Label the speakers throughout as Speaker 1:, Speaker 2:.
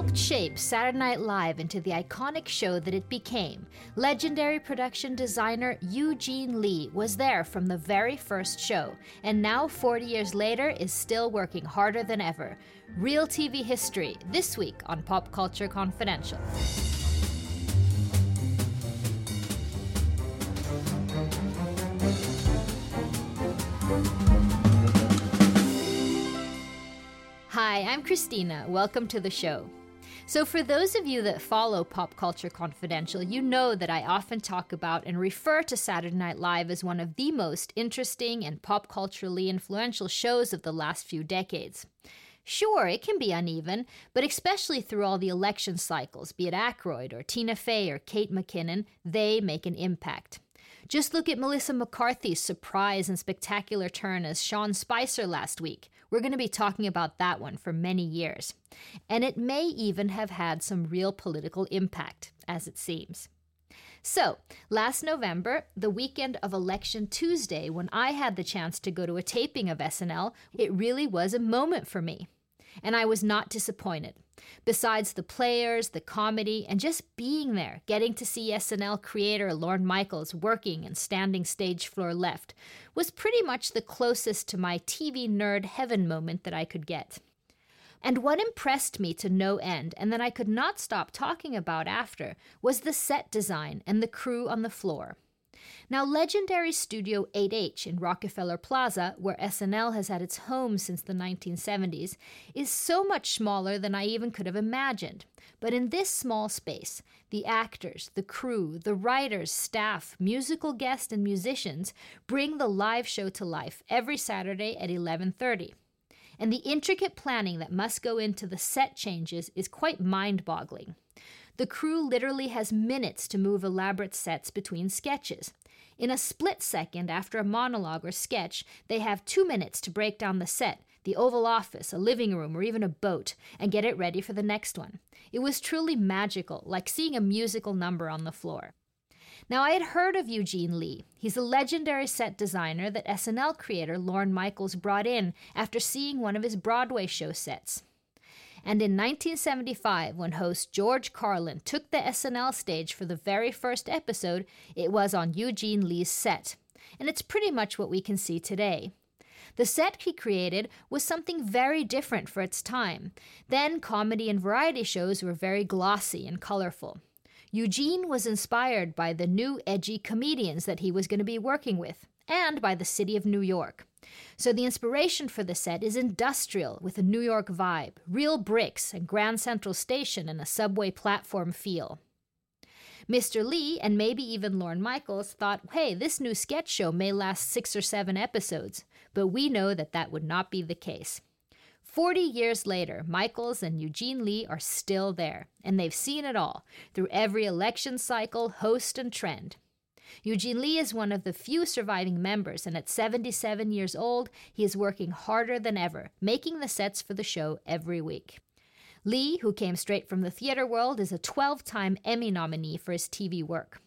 Speaker 1: helped shape Saturday Night Live into the iconic show that it became. Legendary production designer Eugene Lee was there from the very first show, and now, 40 years later, is still working harder than ever. Real TV history this week on Pop Culture Confidential. Hi, I'm Christina. Welcome to the show. So, for those of you that follow Pop Culture Confidential, you know that I often talk about and refer to Saturday Night Live as one of the most interesting and pop culturally influential shows of the last few decades. Sure, it can be uneven, but especially through all the election cycles, be it Aykroyd or Tina Fey or Kate McKinnon, they make an impact. Just look at Melissa McCarthy's surprise and spectacular turn as Sean Spicer last week. We're going to be talking about that one for many years. And it may even have had some real political impact, as it seems. So, last November, the weekend of Election Tuesday, when I had the chance to go to a taping of SNL, it really was a moment for me. And I was not disappointed. Besides the players, the comedy, and just being there, getting to see SNL creator Lorne Michaels working and standing stage floor left was pretty much the closest to my TV nerd heaven moment that I could get. And what impressed me to no end, and that I could not stop talking about after, was the set design and the crew on the floor. Now, legendary Studio 8H in Rockefeller Plaza, where SNL has had its home since the 1970s, is so much smaller than I even could have imagined. But in this small space, the actors, the crew, the writers, staff, musical guests, and musicians bring the live show to life every Saturday at 11:30. And the intricate planning that must go into the set changes is quite mind-boggling. The crew literally has minutes to move elaborate sets between sketches. In a split second after a monologue or sketch, they have two minutes to break down the set, the Oval Office, a living room, or even a boat, and get it ready for the next one. It was truly magical, like seeing a musical number on the floor. Now, I had heard of Eugene Lee. He's a legendary set designer that SNL creator Lorne Michaels brought in after seeing one of his Broadway show sets. And in 1975, when host George Carlin took the SNL stage for the very first episode, it was on Eugene Lee's set. And it's pretty much what we can see today. The set he created was something very different for its time. Then, comedy and variety shows were very glossy and colorful. Eugene was inspired by the new edgy comedians that he was going to be working with, and by the city of New York. So the inspiration for the set is industrial with a New York vibe, real bricks and Grand Central Station and a subway platform feel. Mr. Lee and maybe even Lorne Michaels thought, hey, this new sketch show may last six or seven episodes, but we know that that would not be the case. Forty years later, Michaels and Eugene Lee are still there, and they've seen it all through every election cycle, host, and trend. Eugene Lee is one of the few surviving members, and at 77 years old, he is working harder than ever, making the sets for the show every week. Lee, who came straight from the theater world, is a 12 time Emmy nominee for his TV work.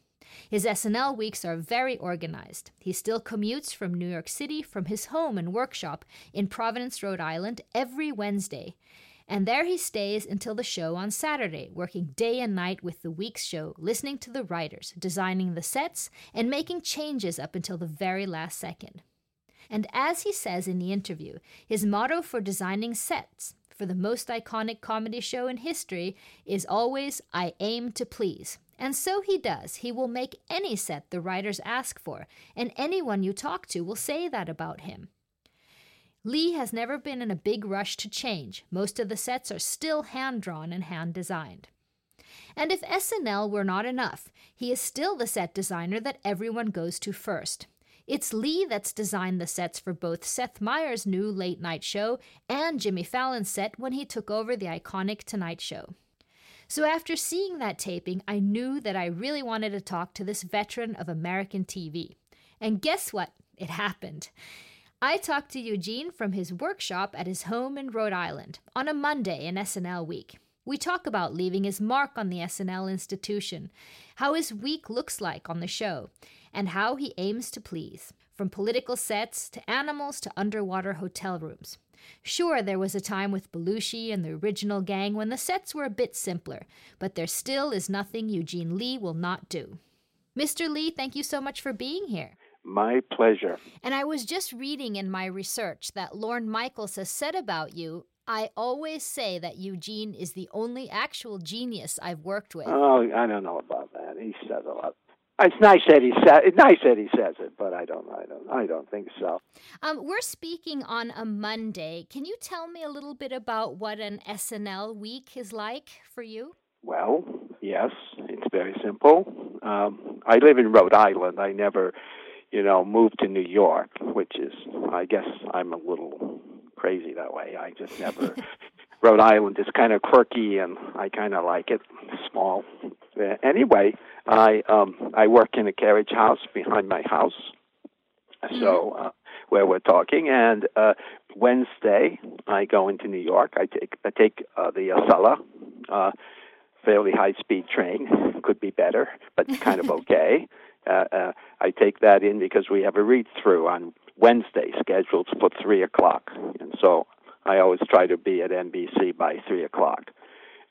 Speaker 1: His SNL weeks are very organized. He still commutes from New York City from his home and workshop in Providence, Rhode Island every Wednesday. And there he stays until the show on Saturday, working day and night with the week's show, listening to the writers, designing the sets, and making changes up until the very last second. And as he says in the interview, his motto for designing sets for the most iconic comedy show in history is always, I aim to please. And so he does. He will make any set the writers ask for, and anyone you talk to will say that about him. Lee has never been in a big rush to change. Most of the sets are still hand drawn and hand designed. And if SNL were not enough, he is still the set designer that everyone goes to first. It's Lee that's designed the sets for both Seth Meyers' new late night show and Jimmy Fallon's set when he took over the iconic Tonight Show. So after seeing that taping, I knew that I really wanted to talk to this veteran of American TV. And guess what? It happened. I talked to Eugene from his workshop at his home in Rhode Island on a Monday in SNL week. We talk about leaving his mark on the SNL institution, how his week looks like on the show, and how he aims to please, from political sets to animals to underwater hotel rooms. Sure, there was a time with Belushi and the original gang when the sets were a bit simpler, but there still is nothing Eugene Lee will not do. Mr. Lee, thank you so much for being here.
Speaker 2: My pleasure.
Speaker 1: And I was just reading in my research that Lorne Michaels has said about you I always say that Eugene is the only actual genius I've worked with.
Speaker 2: Oh, I don't know about that. He says a lot. It's nice that he says. It's nice that he says it, but I don't. I don't. I don't think so.
Speaker 1: Um, we're speaking on a Monday. Can you tell me a little bit about what an SNL week is like for you?
Speaker 2: Well, yes, it's very simple. Um, I live in Rhode Island. I never, you know, moved to New York, which is, I guess, I'm a little crazy that way. I just never. Rhode Island is kind of quirky, and I kind of like it. Small. Uh, anyway, I um I work in a carriage house behind my house, so uh, where we're talking. And uh, Wednesday, I go into New York. I take I take uh, the Acela, uh, fairly high speed train. Could be better, but kind of okay. Uh, uh, I take that in because we have a read through on Wednesday scheduled for three o'clock, and so I always try to be at NBC by three o'clock.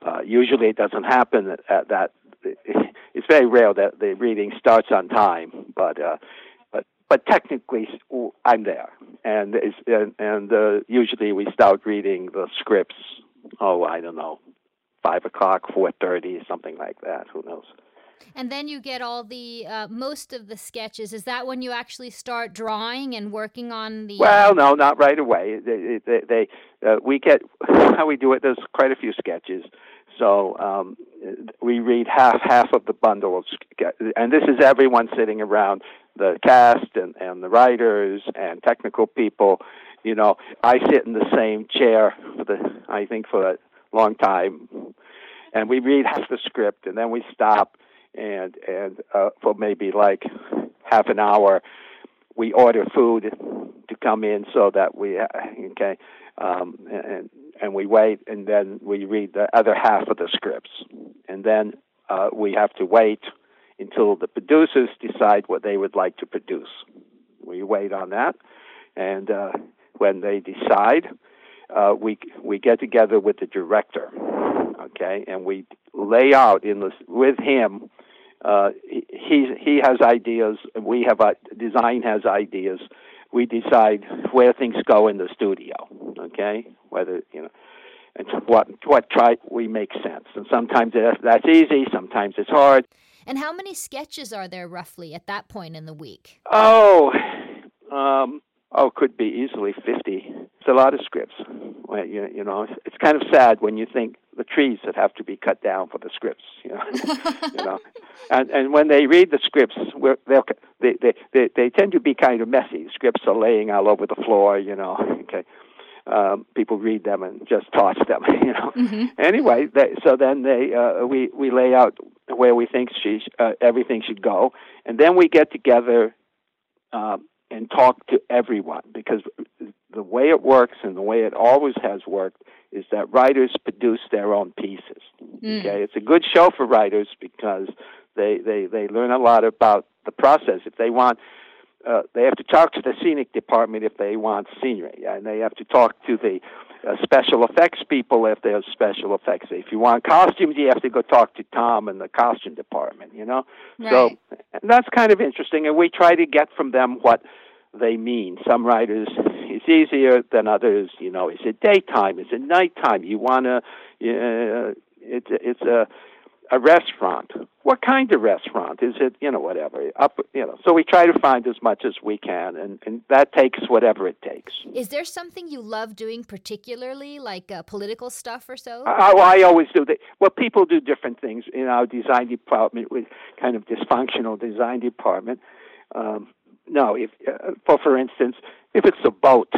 Speaker 2: Uh, usually, it doesn't happen at, at that. It's very rare that the reading starts on time, but uh, but but technically, I'm there, and it's, and, and uh, usually we start reading the scripts. Oh, I don't know, five o'clock, four thirty, something like that. Who knows?
Speaker 1: And then you get all the uh, most of the sketches. Is that when you actually start drawing and working on the?
Speaker 2: Well, no, not right away. They, they, they uh, we get how we do it. There's quite a few sketches, so um, we read half half of the bundle of, and this is everyone sitting around the cast and and the writers and technical people. You know, I sit in the same chair for the I think for a long time, and we read half the script, and then we stop and and uh, for maybe like half an hour, we order food to come in so that we uh, okay, um, and and we wait, and then we read the other half of the scripts, and then uh, we have to wait until the producers decide what they would like to produce. We wait on that, and uh, when they decide, uh, we we get together with the director, okay, and we lay out in this with him uh, he he has ideas. We have a design has ideas. We decide where things go in the studio. Okay, whether you know, and what what try we make sense. And sometimes that's easy. Sometimes it's hard.
Speaker 1: And how many sketches are there roughly at that point in the week?
Speaker 2: Oh, um, oh, could be easily fifty. It's a lot of scripts. Well, you, you know, it's kind of sad when you think the trees that have to be cut down for the scripts. You know, you know, and and when they read the scripts, they'll, they they they they tend to be kind of messy. Scripts are laying all over the floor. You know, okay. Um, people read them and just toss them. You know. Mm-hmm. Anyway, they, so then they uh, we we lay out where we think she uh, everything should go, and then we get together. Um, and talk to everyone because the way it works and the way it always has worked is that writers produce their own pieces. Mm. Okay, it's a good show for writers because they they they learn a lot about the process. If they want, uh, they have to talk to the scenic department if they want scenery, and they have to talk to the uh, special effects people if there's special effects. If you want costumes, you have to go talk to Tom in the costume department. You know,
Speaker 1: right.
Speaker 2: so that's kind of interesting, and we try to get from them what they mean. Some writers, it's easier than others. You know, is it daytime? Is it nighttime? You want to? Uh, it's it's a a restaurant. What kind of restaurant is it? You know, whatever. Up, you know. So we try to find as much as we can, and and that takes whatever it takes.
Speaker 1: Is there something you love doing particularly, like uh, political stuff or so?
Speaker 2: I, I always do. that. well, people do different things in our design department with kind of dysfunctional design department. Um, no, if uh, for for instance, if it's a boat,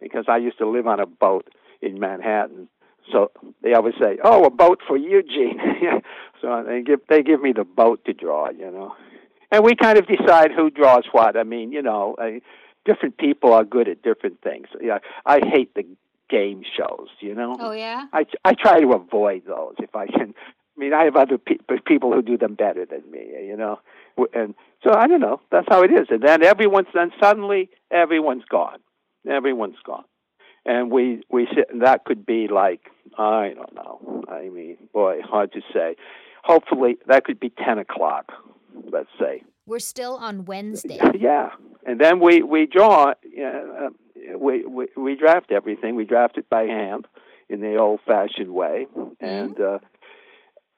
Speaker 2: because I used to live on a boat in Manhattan, so they always say, "Oh, a boat for Eugene." so they give they give me the boat to draw, you know, and we kind of decide who draws what. I mean, you know, I, different people are good at different things. Yeah, I hate the game shows, you know.
Speaker 1: Oh yeah.
Speaker 2: I I try to avoid those if I can. I mean, I have other pe- people who do them better than me, you know, and so I don't know. That's how it is. And then everyone's then suddenly everyone's gone. Everyone's gone. and we we sit. And that could be like I don't know. I mean, boy, hard to say. Hopefully, that could be ten o'clock. Let's say.
Speaker 1: We're still on Wednesday.
Speaker 2: Yeah, and then we we draw. Uh, we, we we draft everything. We draft it by hand in the old-fashioned way,
Speaker 1: Mm-hmm.
Speaker 2: and uh,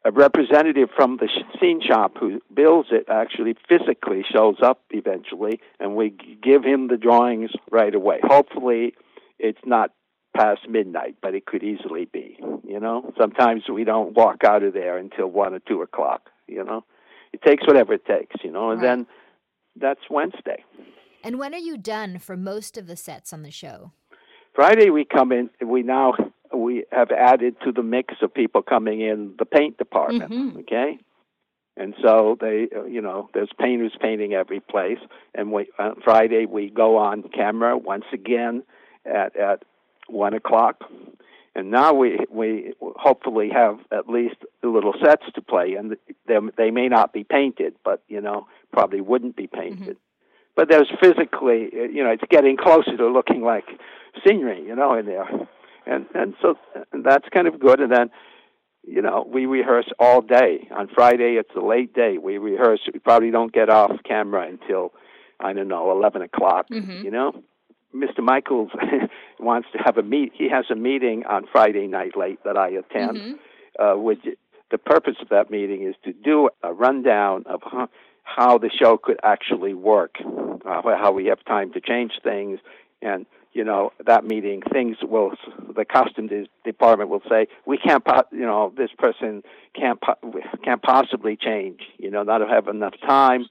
Speaker 2: a representative from the scene shop who builds it actually physically shows up eventually, and we give him the drawings right away. Hopefully, it's not past midnight, but it could easily be. You know, sometimes we don't walk out of there until one or two o'clock. You know, it takes whatever it takes. You know, and
Speaker 1: Right.
Speaker 2: then that's Wednesday.
Speaker 1: And when are you done for most of the sets on the show?
Speaker 2: Friday we come in. We now we have added to the mix of people coming in the paint department.
Speaker 1: Mhm.
Speaker 2: Okay, and so they, uh, you know, there's painters painting every place. And we on Friday we go on camera once again at at one o'clock. And now we we hopefully have at least the little sets to play, and they they may not be painted, but you know probably wouldn't be painted. But there's physically, uh, you know, it's getting closer to looking like scenery, you know, in there, and and so that's kind of good. And then, you know, we rehearse all day. On Friday, it's a late day. We rehearse. We probably don't get off camera until I don't know eleven o'clock.
Speaker 1: Mhm.
Speaker 2: You know, Mr. Michaels wants to have a meet. He has a meeting on Friday night late that I attend.
Speaker 1: Mhm.
Speaker 2: Uh, which the purpose of that meeting is to do a rundown of how, how the show could actually work, uh, how we have time to change things, and you know that meeting things will the costume de- department will say we can't po- you know this person can't po- can't possibly change you know not have enough time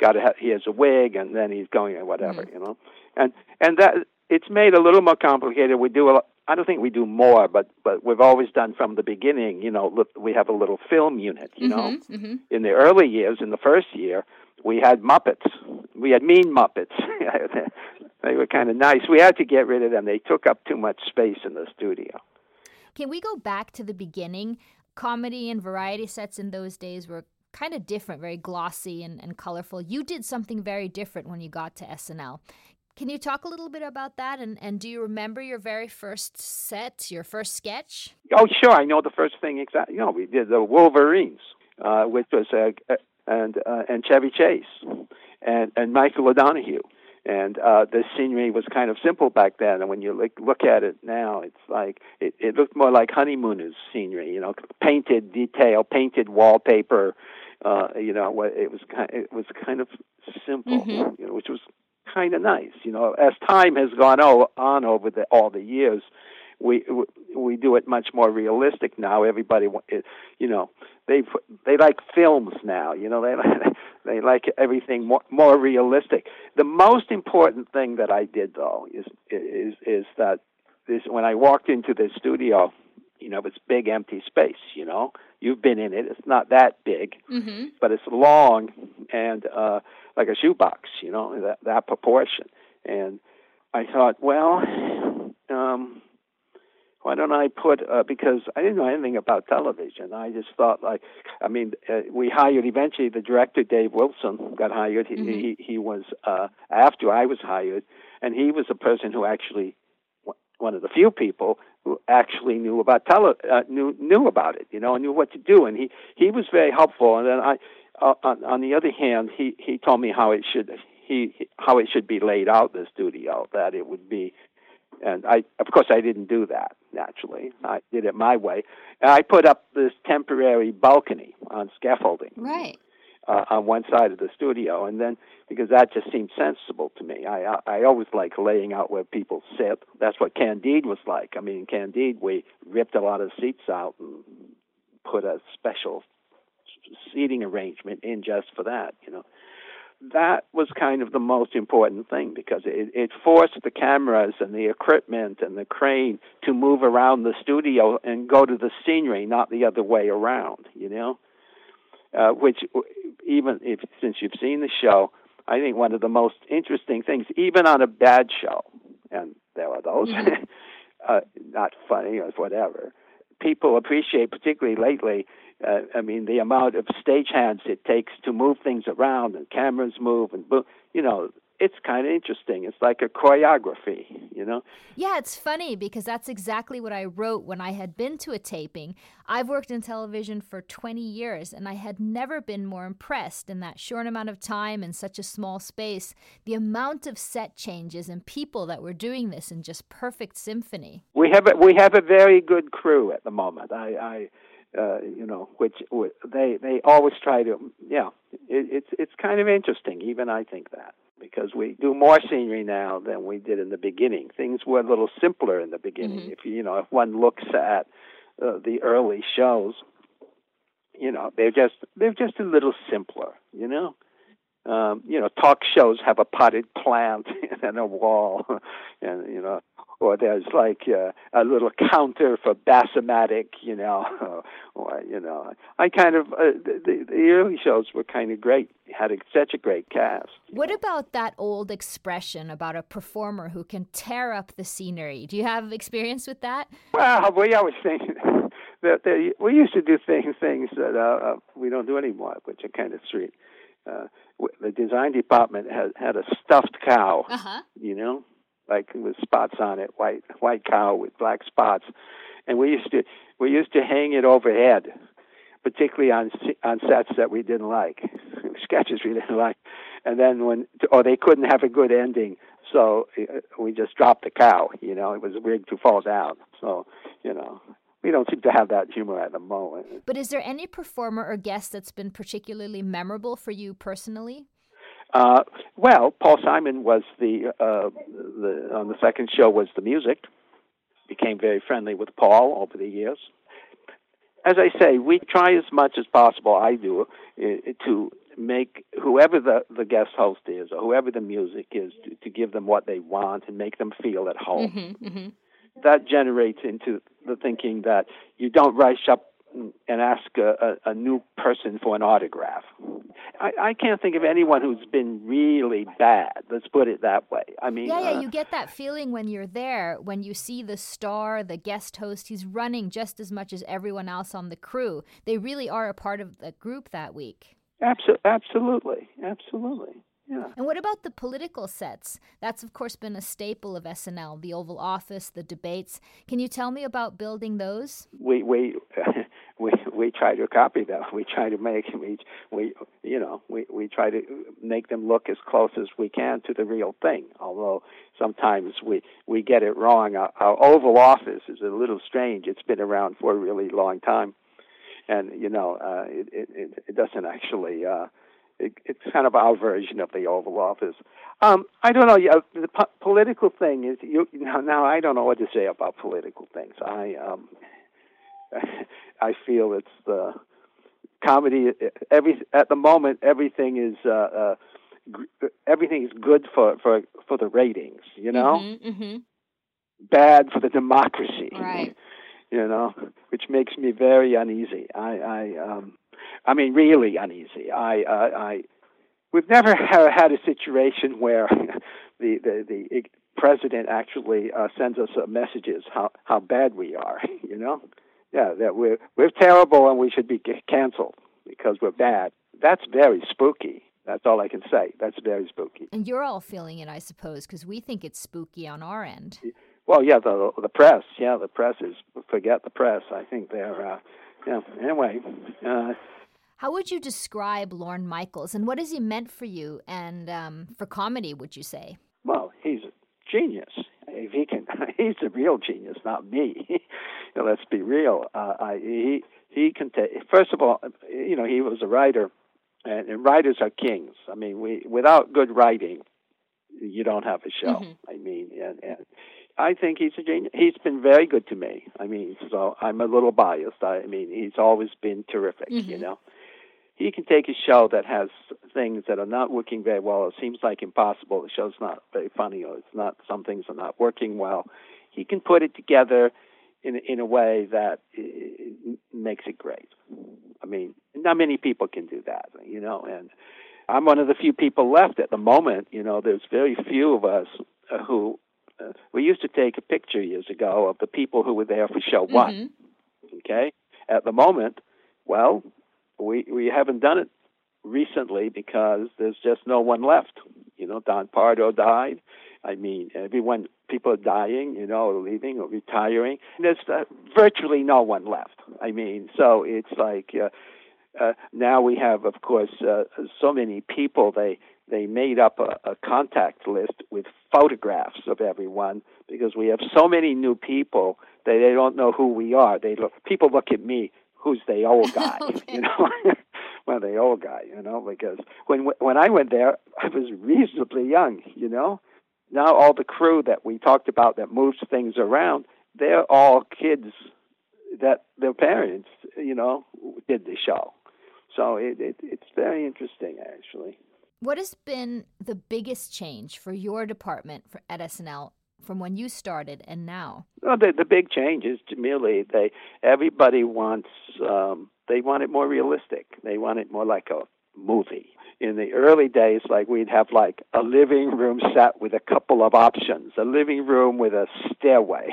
Speaker 2: got to have he has a wig and then he's going and whatever you know? And and that it's made a little more complicated. We do a lot, I don't think we do more but but we've always done from the beginning you know look, we have a little film unit you know?
Speaker 1: Mhm, mhm.
Speaker 2: in the early years, in the first year, we had Muppets. We had mean Muppets. they were kind of nice. We had to get rid of them. They took up too much space in the studio.
Speaker 1: Can we go back to the beginning? Comedy and variety sets in those days were kind of different, very glossy and, and colorful. You did something very different when you got to SNL. Can you talk a little bit about that? And, and do you remember your very first set, your first sketch?
Speaker 2: Oh, sure. I know the first thing exactly. You know, we did the Wolverines, uh, which was a, and uh, and Chevy Chase, and and Michael O'Donoghue. And uh, the scenery was kind of simple back then, and when you look look at it now, it's like it, it looked more like honeymooners scenery. You know, painted detail, painted wallpaper. Uh, you know, it was kind. It was kind of simple,
Speaker 1: Mhm.
Speaker 2: you know, which was kind of nice. You know, as time has gone on over the, all the years, we we do it much more realistic now. Everybody, you know, they they like films now. You know, they they like everything more more realistic. The most important thing that I did though is is is that this when I walked into the studio, you know, it's big empty space. You know, you've been in it. It's not that big
Speaker 1: Mm-hmm.
Speaker 2: but it's long and uh like a shoebox, you know, that that proportion. And I thought, well, um why don't I put uh, because I didn't know anything about television. I just thought like I mean uh, we hired eventually the director Dave Wilson got hired. He
Speaker 1: Mhm.
Speaker 2: he, he was uh after I was hired and he was a person who actually one of the few people who actually knew about tele uh, knew knew about it, you know, and knew what to do. And he he was very helpful. And then I, uh, on, on the other hand, he he told me how it should he how it should be laid out in the studio. That it would be, and I of course I didn't do that naturally. I did it my way. And I put up this temporary balcony on scaffolding
Speaker 1: Right.
Speaker 2: uh, on one side of the studio, and then because that just seemed sensible to me. I I, I always like laying out where people sit. That's what Candide was like. I mean, Candide, we ripped a lot of seats out and put a special seating arrangement in just for that. You know, that was kind of the most important thing because it, it forced the cameras and the equipment and the crane to move around the studio and go to the scenery, not the other way around. You know uh, which even if since you've seen the show, I think one of the most interesting things, even on a bad show, and there are those,
Speaker 1: Mhm.
Speaker 2: uh, not funny or whatever, people appreciate, particularly lately. Uh, I mean, the amount of stagehands it takes to move things around, and cameras move, and bo- you know, it's kind of interesting. It's like a choreography, you know.
Speaker 1: Yeah, it's funny because that's exactly what I wrote when I had been to a taping. I've worked in television for 20 years and I had never been more impressed in that short amount of time in such a small space. The amount of set changes and people that were doing this in just perfect symphony.
Speaker 2: We have a, we have a very good crew at the moment. I, I uh, you know, which they they always try to. Yeah, it, it's it's kind of interesting. Even I think that because we do more scenery now than we did in the beginning. Things were a little simpler in the beginning. Mm-hmm. If you know, if one looks at uh, the early shows, you know, they're just they're just a little simpler. You know, um, you know, talk shows have a potted plant and a wall, and you know, or there's like uh, a little counter for Bassomatic, you know, or you know, I kind of uh, the, the early shows were kind of great. Had a, such a great cast.
Speaker 1: What about that old expression about a performer who can tear up the scenery? Do you have experience with that?
Speaker 2: Well, we always think that they, we used to do things things that uh, uh, we don't do anymore, which are kind of sweet. Uh, the design department had had a stuffed cow, uh-huh. you know, like with spots on it, white white cow with black spots, and we used to we used to hang it overhead, particularly on on sets that we didn't like, sketches we didn't like, and then when or they couldn't have a good ending, so uh, we just dropped the cow. You know, it was rigged to fall down. So you know, we don't seem to have that humor at the moment.
Speaker 1: But is there any performer or guest that's been particularly memorable for you personally?
Speaker 2: Uh, well, Paul Simon was the, uh, the on the second show was the music. Became very friendly with Paul over the years. As I say, we try as much as possible. I do to make whoever the the guest host is or whoever the music is to, to give them what they want and make them feel at home. Mm-hmm, mm-hmm. That generates into the thinking that you don't rush up and ask a, a, a new person for an autograph. I, I can't think of anyone who's been really bad. Let's put it that way. I mean,
Speaker 1: yeah, yeah, uh, you get that feeling when you're there, when you see the star, the guest host. He's running just as much as everyone else on the crew. They really are a part of the group that week.
Speaker 2: Absolutely, absolutely, absolutely. Yeah.
Speaker 1: And what about the political sets? That's, of course, been a staple of SNL, the Oval Office, the debates. Can you tell me about building those?
Speaker 2: We, we, we, we try to copy them. We try to make, we, we, you know, we, we try to make them look as close as we can to the real thing. Although sometimes we, we get it wrong. Our, our Oval Office is a little strange. It's been around for a really long time. And, you know, uh, it, it, it doesn't actually, uh, it, it's kind of our version of the Oval Office. Um, I don't know. Yeah, the po- political thing is you now. Now I don't know what to say about political things. I um, I feel it's the comedy. Every at the moment, everything is uh, uh, everything is good for for for the ratings. You know, mm-hmm, mm-hmm. bad for the democracy.
Speaker 1: Right.
Speaker 2: You know, which makes me very uneasy. I I um I mean, really uneasy. I, uh, I, we've never had a situation where the the, the president actually uh, sends us uh, messages how how bad we are. You know, yeah, that we're we're terrible and we should be canceled because we're bad. That's very spooky. That's all I can say. That's very spooky.
Speaker 1: And you're all feeling it, I suppose, because we think it's spooky on our end.
Speaker 2: Well, yeah, the the press. Yeah, the press is forget the press. I think they're. Uh, yeah. Anyway, uh,
Speaker 1: how would you describe Lorne Michaels, and what has he meant for you and um, for comedy? Would you say?
Speaker 2: Well, he's a genius. If he can, he's a real genius, not me. Let's be real. Uh, I, he he can take. First of all, you know, he was a writer, and, and writers are kings. I mean, we without good writing, you don't have a show. Mm-hmm. I mean, and, and I think he's a genius. He's been very good to me. I mean, so I'm a little biased. I mean, he's always been terrific. Mm-hmm. You know, he can take a show that has things that are not working very well. It seems like impossible. The show's not very funny, or it's not some things are not working well. He can put it together in in a way that makes it great. I mean, not many people can do that, you know. And I'm one of the few people left at the moment. You know, there's very few of us uh, who uh, we used to take a picture years ago of the people who were there for show one. Mm-hmm. Okay, at the moment, well, we we haven't done it recently because there's just no one left. You know, Don Pardo died. I mean, everyone, people are dying, you know, or leaving or retiring. There's uh, virtually no one left. I mean, so it's like uh, uh, now we have, of course, uh, so many people. They they made up a, a contact list with photographs of everyone because we have so many new people that they don't know who we are. They look, people look at me, who's the old guy,
Speaker 1: okay.
Speaker 2: you know. well, the old guy, you know, because when when I went there, I was reasonably young, you know now all the crew that we talked about that moves things around, they're all kids that their parents, you know, did the show. So it, it it's very interesting, actually.
Speaker 1: What has been the biggest change for your department for, at SNL from when you started and now?
Speaker 2: Well, the the big change is merely they everybody wants um, they want it more realistic. They want it more like a movie in the early days, like we'd have like a living room set with a couple of options, a living room with a stairway,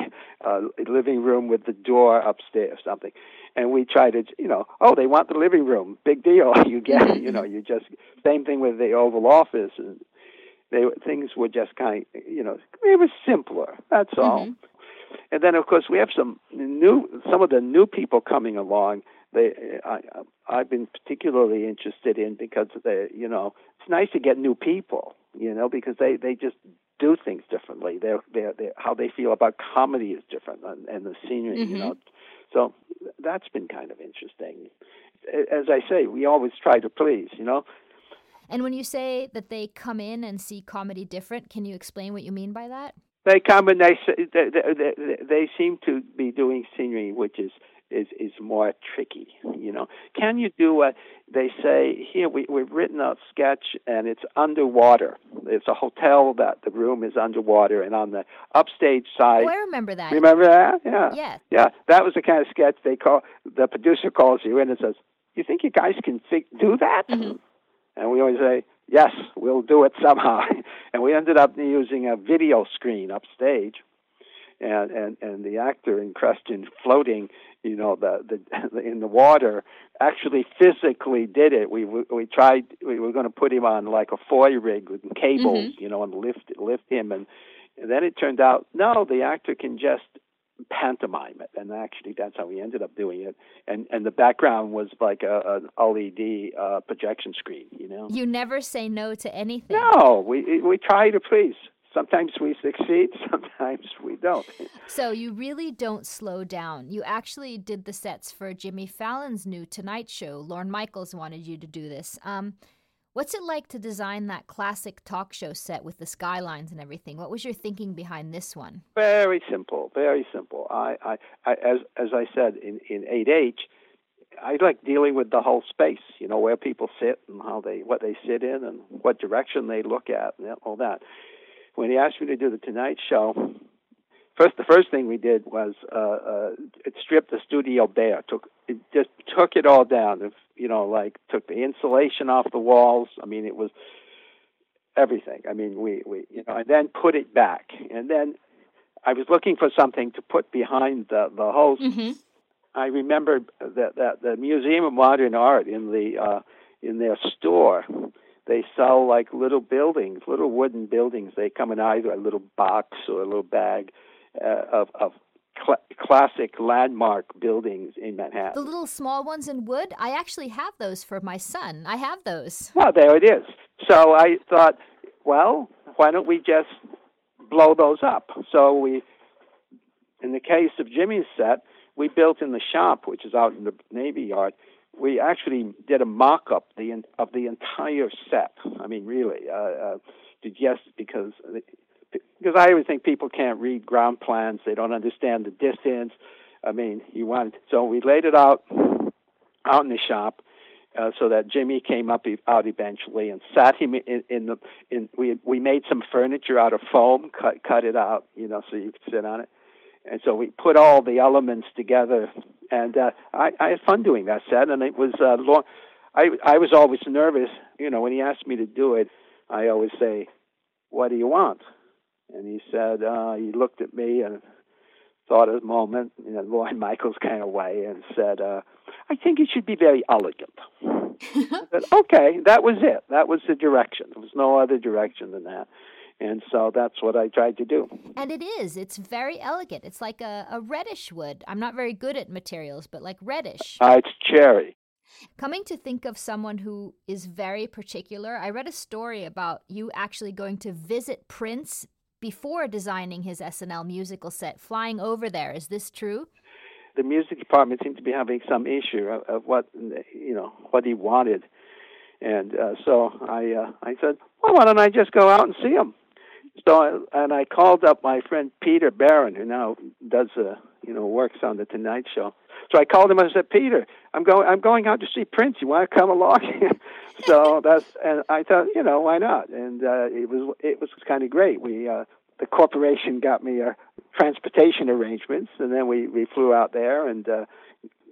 Speaker 2: a living room with the door upstairs, something. And we try to, you know, oh, they want the living room, big deal. You get, you know, you just same thing with the Oval Office, and they things were just kind, of, you know, it was simpler. That's all.
Speaker 1: Mm-hmm.
Speaker 2: And then, of course, we have some new, some of the new people coming along they I I've been particularly interested in because they you know it's nice to get new people you know because they they just do things differently they're they're, they're how they feel about comedy is different and, and the scenery
Speaker 1: mm-hmm.
Speaker 2: you know so that's been kind of interesting. As I say we always try to please you know?
Speaker 1: And when you say that they come in and see comedy different can you explain what you mean by that?
Speaker 2: They come and they they, they, they seem to be doing scenery which is is is more tricky. You know, can you do a? They say here we we've written a sketch and it's underwater. It's a hotel that the room is underwater, and on the upstage side.
Speaker 1: Oh, I remember that.
Speaker 2: Remember that? Yeah.
Speaker 1: Yeah.
Speaker 2: Yeah, that was the kind of sketch they call. The producer calls you in and says, "You think you guys can fi- do that?"
Speaker 1: Mm-hmm.
Speaker 2: And we always say, "Yes, we'll do it somehow." and we ended up using a video screen upstage and and and the actor in question floating you know the the in the water actually physically did it. We we tried we were going to put him on like a foy rig with cables
Speaker 1: mm-hmm.
Speaker 2: you know and lift lift him and, and then it turned out no the actor can just pantomime it and actually that's how we ended up doing it and and the background was like a an LED uh projection screen you know?
Speaker 1: You never say no to anything?
Speaker 2: No we we try to please sometimes we succeed, sometimes we don't.
Speaker 1: So you really don't slow down. You actually did the sets for Jimmy Fallon's new Tonight Show. Lorne Michaels wanted you to do this. Um, what's it like to design that classic talk show set with the skylines and everything? What was your thinking behind this one?
Speaker 2: Very simple, very simple. I, I, I as as I said in in 8H. I like dealing with the whole space, you know, where people sit and how they what they sit in and what direction they look at and all that when he asked me to do the Tonight Show, first the first thing we did was uh, uh, it stripped the studio bare. Took it just took it all down. If, you know, like took the insulation off the walls. I mean, it was everything. I mean, we we you know, and then put it back. And then I was looking for something to put behind the the host.
Speaker 1: Mm-hmm.
Speaker 2: I remembered that that the Museum of Modern Art in the uh, in their store they sell like little buildings, little wooden buildings. They come in either a little box or a little bag uh, of of cl- classic landmark buildings in Manhattan.
Speaker 1: The little small ones in wood. I actually have those for my son. I have those.
Speaker 2: Well, there it is. So I thought, well, why don't we just blow those up? So we, in the case of Jimmy's set, we built in the shop, which is out in the Navy Yard we actually did a mock-up the, of the entire set. I mean, really, uh, uh, just because because I always think people can't read ground plans; they don't understand the distance. I mean, you want so we laid it out out in the shop. Uh, so that Jimmy came up out eventually and sat him in, in the in we we made some furniture out of foam cut cut it out you know so you could sit on it and so we put all the elements together, and uh, I, I had fun doing that set, and it was uh, long. I I was always nervous, you know, when he asked me to do it. I always say, "What do you want?" And he said, uh, he looked at me and thought a moment in a Lorne Michaels kind of way, and said, uh, "I think it should be very elegant." said, okay, that was it. That was the direction. There was no other direction than that. And so that's what I tried to do.
Speaker 1: And it is. It's very elegant. It's like a, a reddish wood. I'm not very good at materials, but like reddish.
Speaker 2: Uh, it's cherry.
Speaker 1: Coming to think of someone who is very particular, I read a story about you actually going to visit Prince before designing his SNL musical set, flying over there. Is this true?
Speaker 2: The music department seemed to be having some issue of, of what you know what he wanted, and uh, so I uh, I said, well, why don't I just go out and see him? So and I called up my friend Peter Barron, who now does uh, you know works on the Tonight Show. So I called him and I said, Peter, I'm going I'm going out to see Prince. You want to come along? so that's and I thought you know why not? And uh, it was it was kind of great. We uh, the corporation got me a transportation arrangements, and then we we flew out there and. uh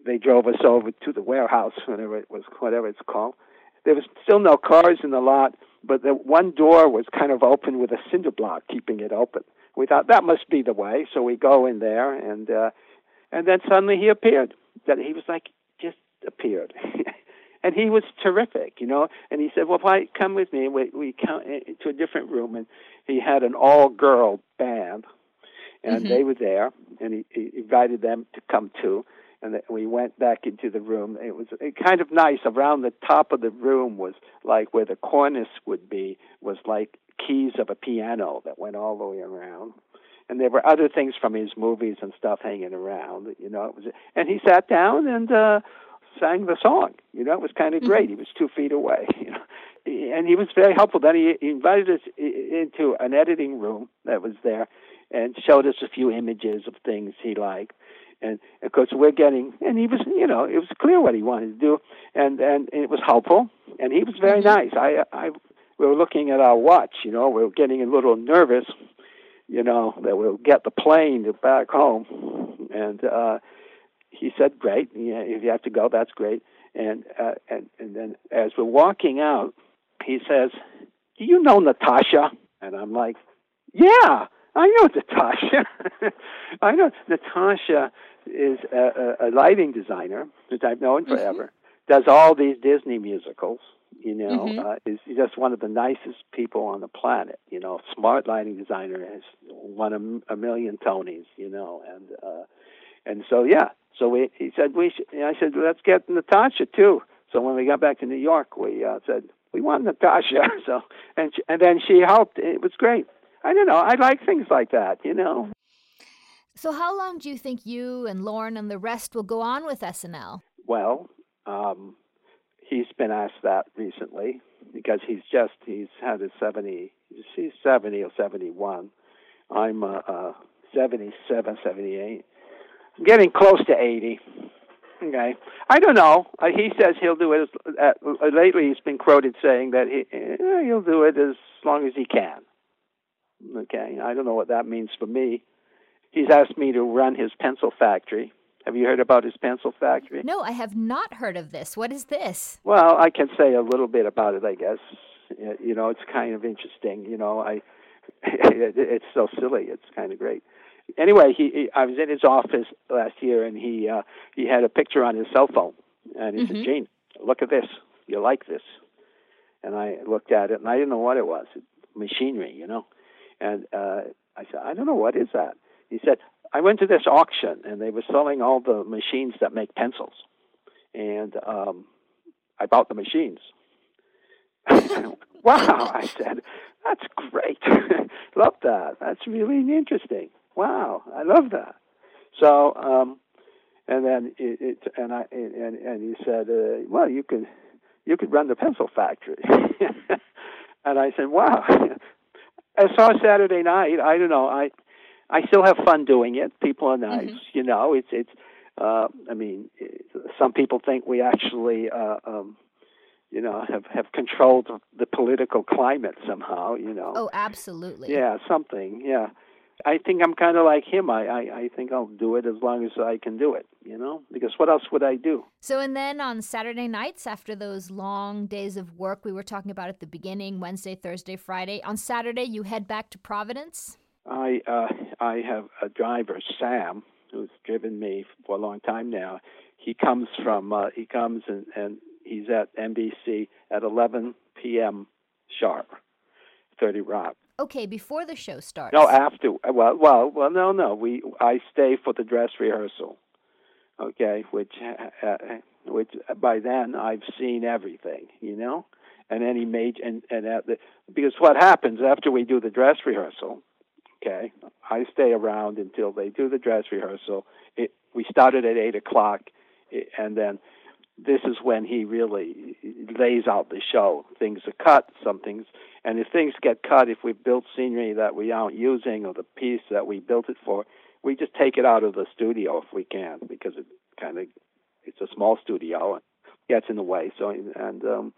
Speaker 2: they drove us over to the warehouse, whatever it was, whatever it's called. There was still no cars in the lot, but the one door was kind of open with a cinder block keeping it open. We thought that must be the way, so we go in there, and uh, and then suddenly he appeared. That he was like just appeared, and he was terrific, you know. And he said, "Well, why come with me?" We we come to a different room, and he had an all-girl band, and mm-hmm. they were there, and he, he invited them to come too and we went back into the room. It was kind of nice. Around the top of the room was like where the cornice would be was like keys of a piano that went all the way around. And there were other things from his movies and stuff hanging around. You know, it was, and he sat down and uh, sang the song. You know, it was kind of mm-hmm. great. He was two feet away. You know, and he was very helpful. Then he, he invited us into an editing room that was there, and showed us a few images of things he liked and of course we're getting and he was you know it was clear what he wanted to do. And and it was helpful. And he was very mm-hmm. nice. I i we were looking at our watch you know. We were getting a little nervous you know that we'll get the plane to back home. And uh he said great. Yeah, if you have to go that's great. And uh and and then as we're walking out he says do you know natasha? And i'm like yeah I know Natasha. I know Natasha is a, a, a lighting designer that I've known mm-hmm. forever. Mm-hmm. Does all these Disney musicals. You know, mm-hmm. uh, is just one of the nicest people on the planet. You know, smart lighting designer has won a, a million Tonys. You know, and uh, and so yeah. So we he said we should, I said let's get Natasha too. So when we got back to New York, we uh, said we want Natasha. So and she, and then she helped. It was great. I don't know. I like things like that, you know.
Speaker 1: So, how long do you think you and Lorne and the rest will go on with SNL?
Speaker 2: Well, um, he's been asked that recently because he's just he's had his seventy. He's seventy or seventy-one. I'm uh, uh, 77, 78. I'm getting close to eighty. Okay, I don't know. Uh, he says he'll do it. As, uh, lately, he's been quoted saying that he uh, he'll do it as long as he can. Okay, I don't know what that means for me. He's asked me to run his pencil factory. Have you heard about his pencil factory?
Speaker 1: No, I have not heard of this. What is this?
Speaker 2: Well, I can say a little bit about it, I guess. You know, it's kind of interesting. You know, I it's so silly. It's kind of great. Anyway, he, I was in his office last year, and he uh, he had a picture on his cell phone, and he mm-hmm. said, "Gene, look at this. You like this?" And I looked at it, and I didn't know what it was. Machinery, you know. And uh, I said, I don't know, what is that? He said, I went to this auction and they were selling all the machines that make pencils. And um, I bought the machines. wow, I said, that's great. love that. That's really interesting. Wow, I love that. So, um, and then it, it and I and and he said, uh, well, you could you could run the pencil factory. and I said, wow, I saw Saturday night. I don't know. I I still have fun doing it. People are nice. Mm-hmm. You know, it's it's. Uh, I mean, some people think we actually, uh, um, you know, have have controlled the political climate somehow. You know.
Speaker 1: Oh, absolutely.
Speaker 2: Yeah, something. Yeah. I think I'm kind of like him. I, I, I think I'll do it as long as I can do it, you know, because what else would I do?
Speaker 1: So, and then on Saturday nights, after those long days of work we were talking about at the beginning Wednesday, Thursday, Friday on Saturday, you head back to Providence?
Speaker 2: I, uh, I have a driver, Sam, who's driven me for a long time now. He comes from, uh, he comes and, and he's at NBC at 11 p.m. sharp. 30 Rock.
Speaker 1: Okay, before the show starts.
Speaker 2: No, after. Well, well, well. No, no. We I stay for the dress rehearsal. Okay, which uh, which by then I've seen everything, you know, and any major and and at the, because what happens after we do the dress rehearsal, okay, I stay around until they do the dress rehearsal. It we started at eight o'clock, and then this is when he really lays out the show. Things are cut, some things, and if things get cut, if we've built scenery that we aren't using or the piece that we built it for, we just take it out of the studio if we can because it kind of it's a small studio and gets in the way. So and um,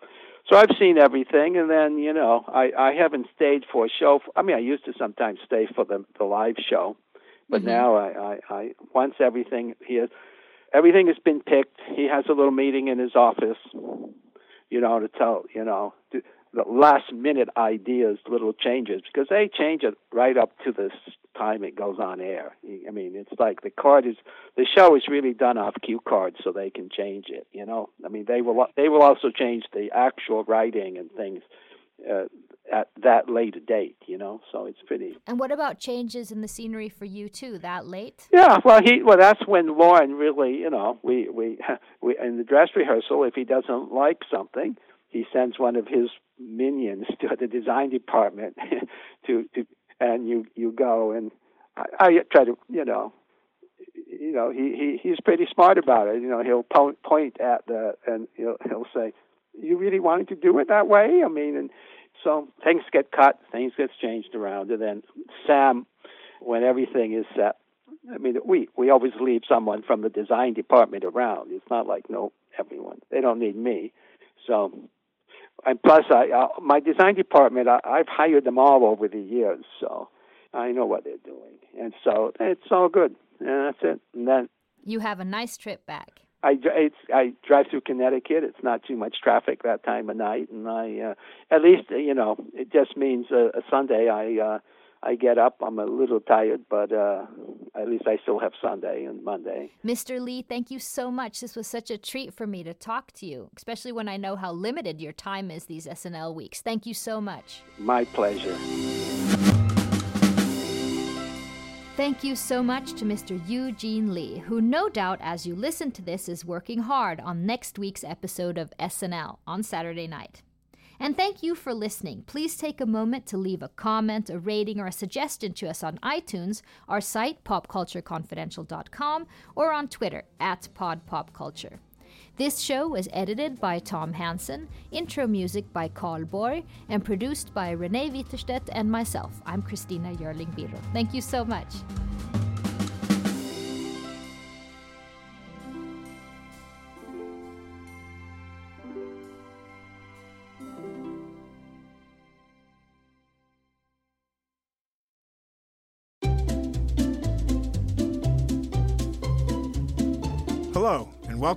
Speaker 2: so I've seen everything, and then you know I I haven't stayed for a show. For, I mean I used to sometimes stay for the the live show, but mm-hmm. now I, I I once everything here everything has been picked. He has a little meeting in his office, you know, to tell, you know, to, the last minute ideas, little changes, because they change it right up to this time it goes on air. I mean, it's like the card is the show is really done off cue cards, so they can change it. You know, I mean, they will they will also change the actual writing and things uh, at that late date, you know. So it's pretty.
Speaker 1: And what about changes in the scenery for you too? That late?
Speaker 2: Yeah, well, he well that's when Lorne really, you know, we we we in the dress rehearsal, if he doesn't like something, he sends one of his minions to the design department to to and you you go and I, I try to you know you know he he he's pretty smart about it you know he'll po- point at the and he'll he'll say you really wanted to do it that way i mean and so things get cut, things get changed around, and then Sam, when everything is set, I mean, we we always leave someone from the design department around. It's not like no everyone. They don't need me. So, and plus, I uh, my design department, I, I've hired them all over the years, so I know what they're doing, and so it's all good. And that's it. And then
Speaker 1: you have a nice trip back.
Speaker 2: I, it's, I drive through Connecticut. It's not too much traffic that time of night, and I uh, at least you know it just means uh, a Sunday I uh, I get up. I'm a little tired, but uh, at least I still have Sunday and Monday.
Speaker 1: Mr. Lee, thank you so much. This was such a treat for me to talk to you, especially when I know how limited your time is these SNL weeks. Thank you so much.
Speaker 2: My pleasure.
Speaker 1: Thank you so much to Mr. Eugene Lee, who no doubt, as you listen to this, is working hard on next week's episode of SNL on Saturday night. And thank you for listening. Please take a moment to leave a comment, a rating, or a suggestion to us on iTunes, our site, popcultureconfidential.com, or on Twitter, at podpopculture. This show was edited by Tom Hansen, intro music by Carl Borg, and produced by Renee Witterstedt and myself. I'm Christina Yerling Biro. Thank you so much.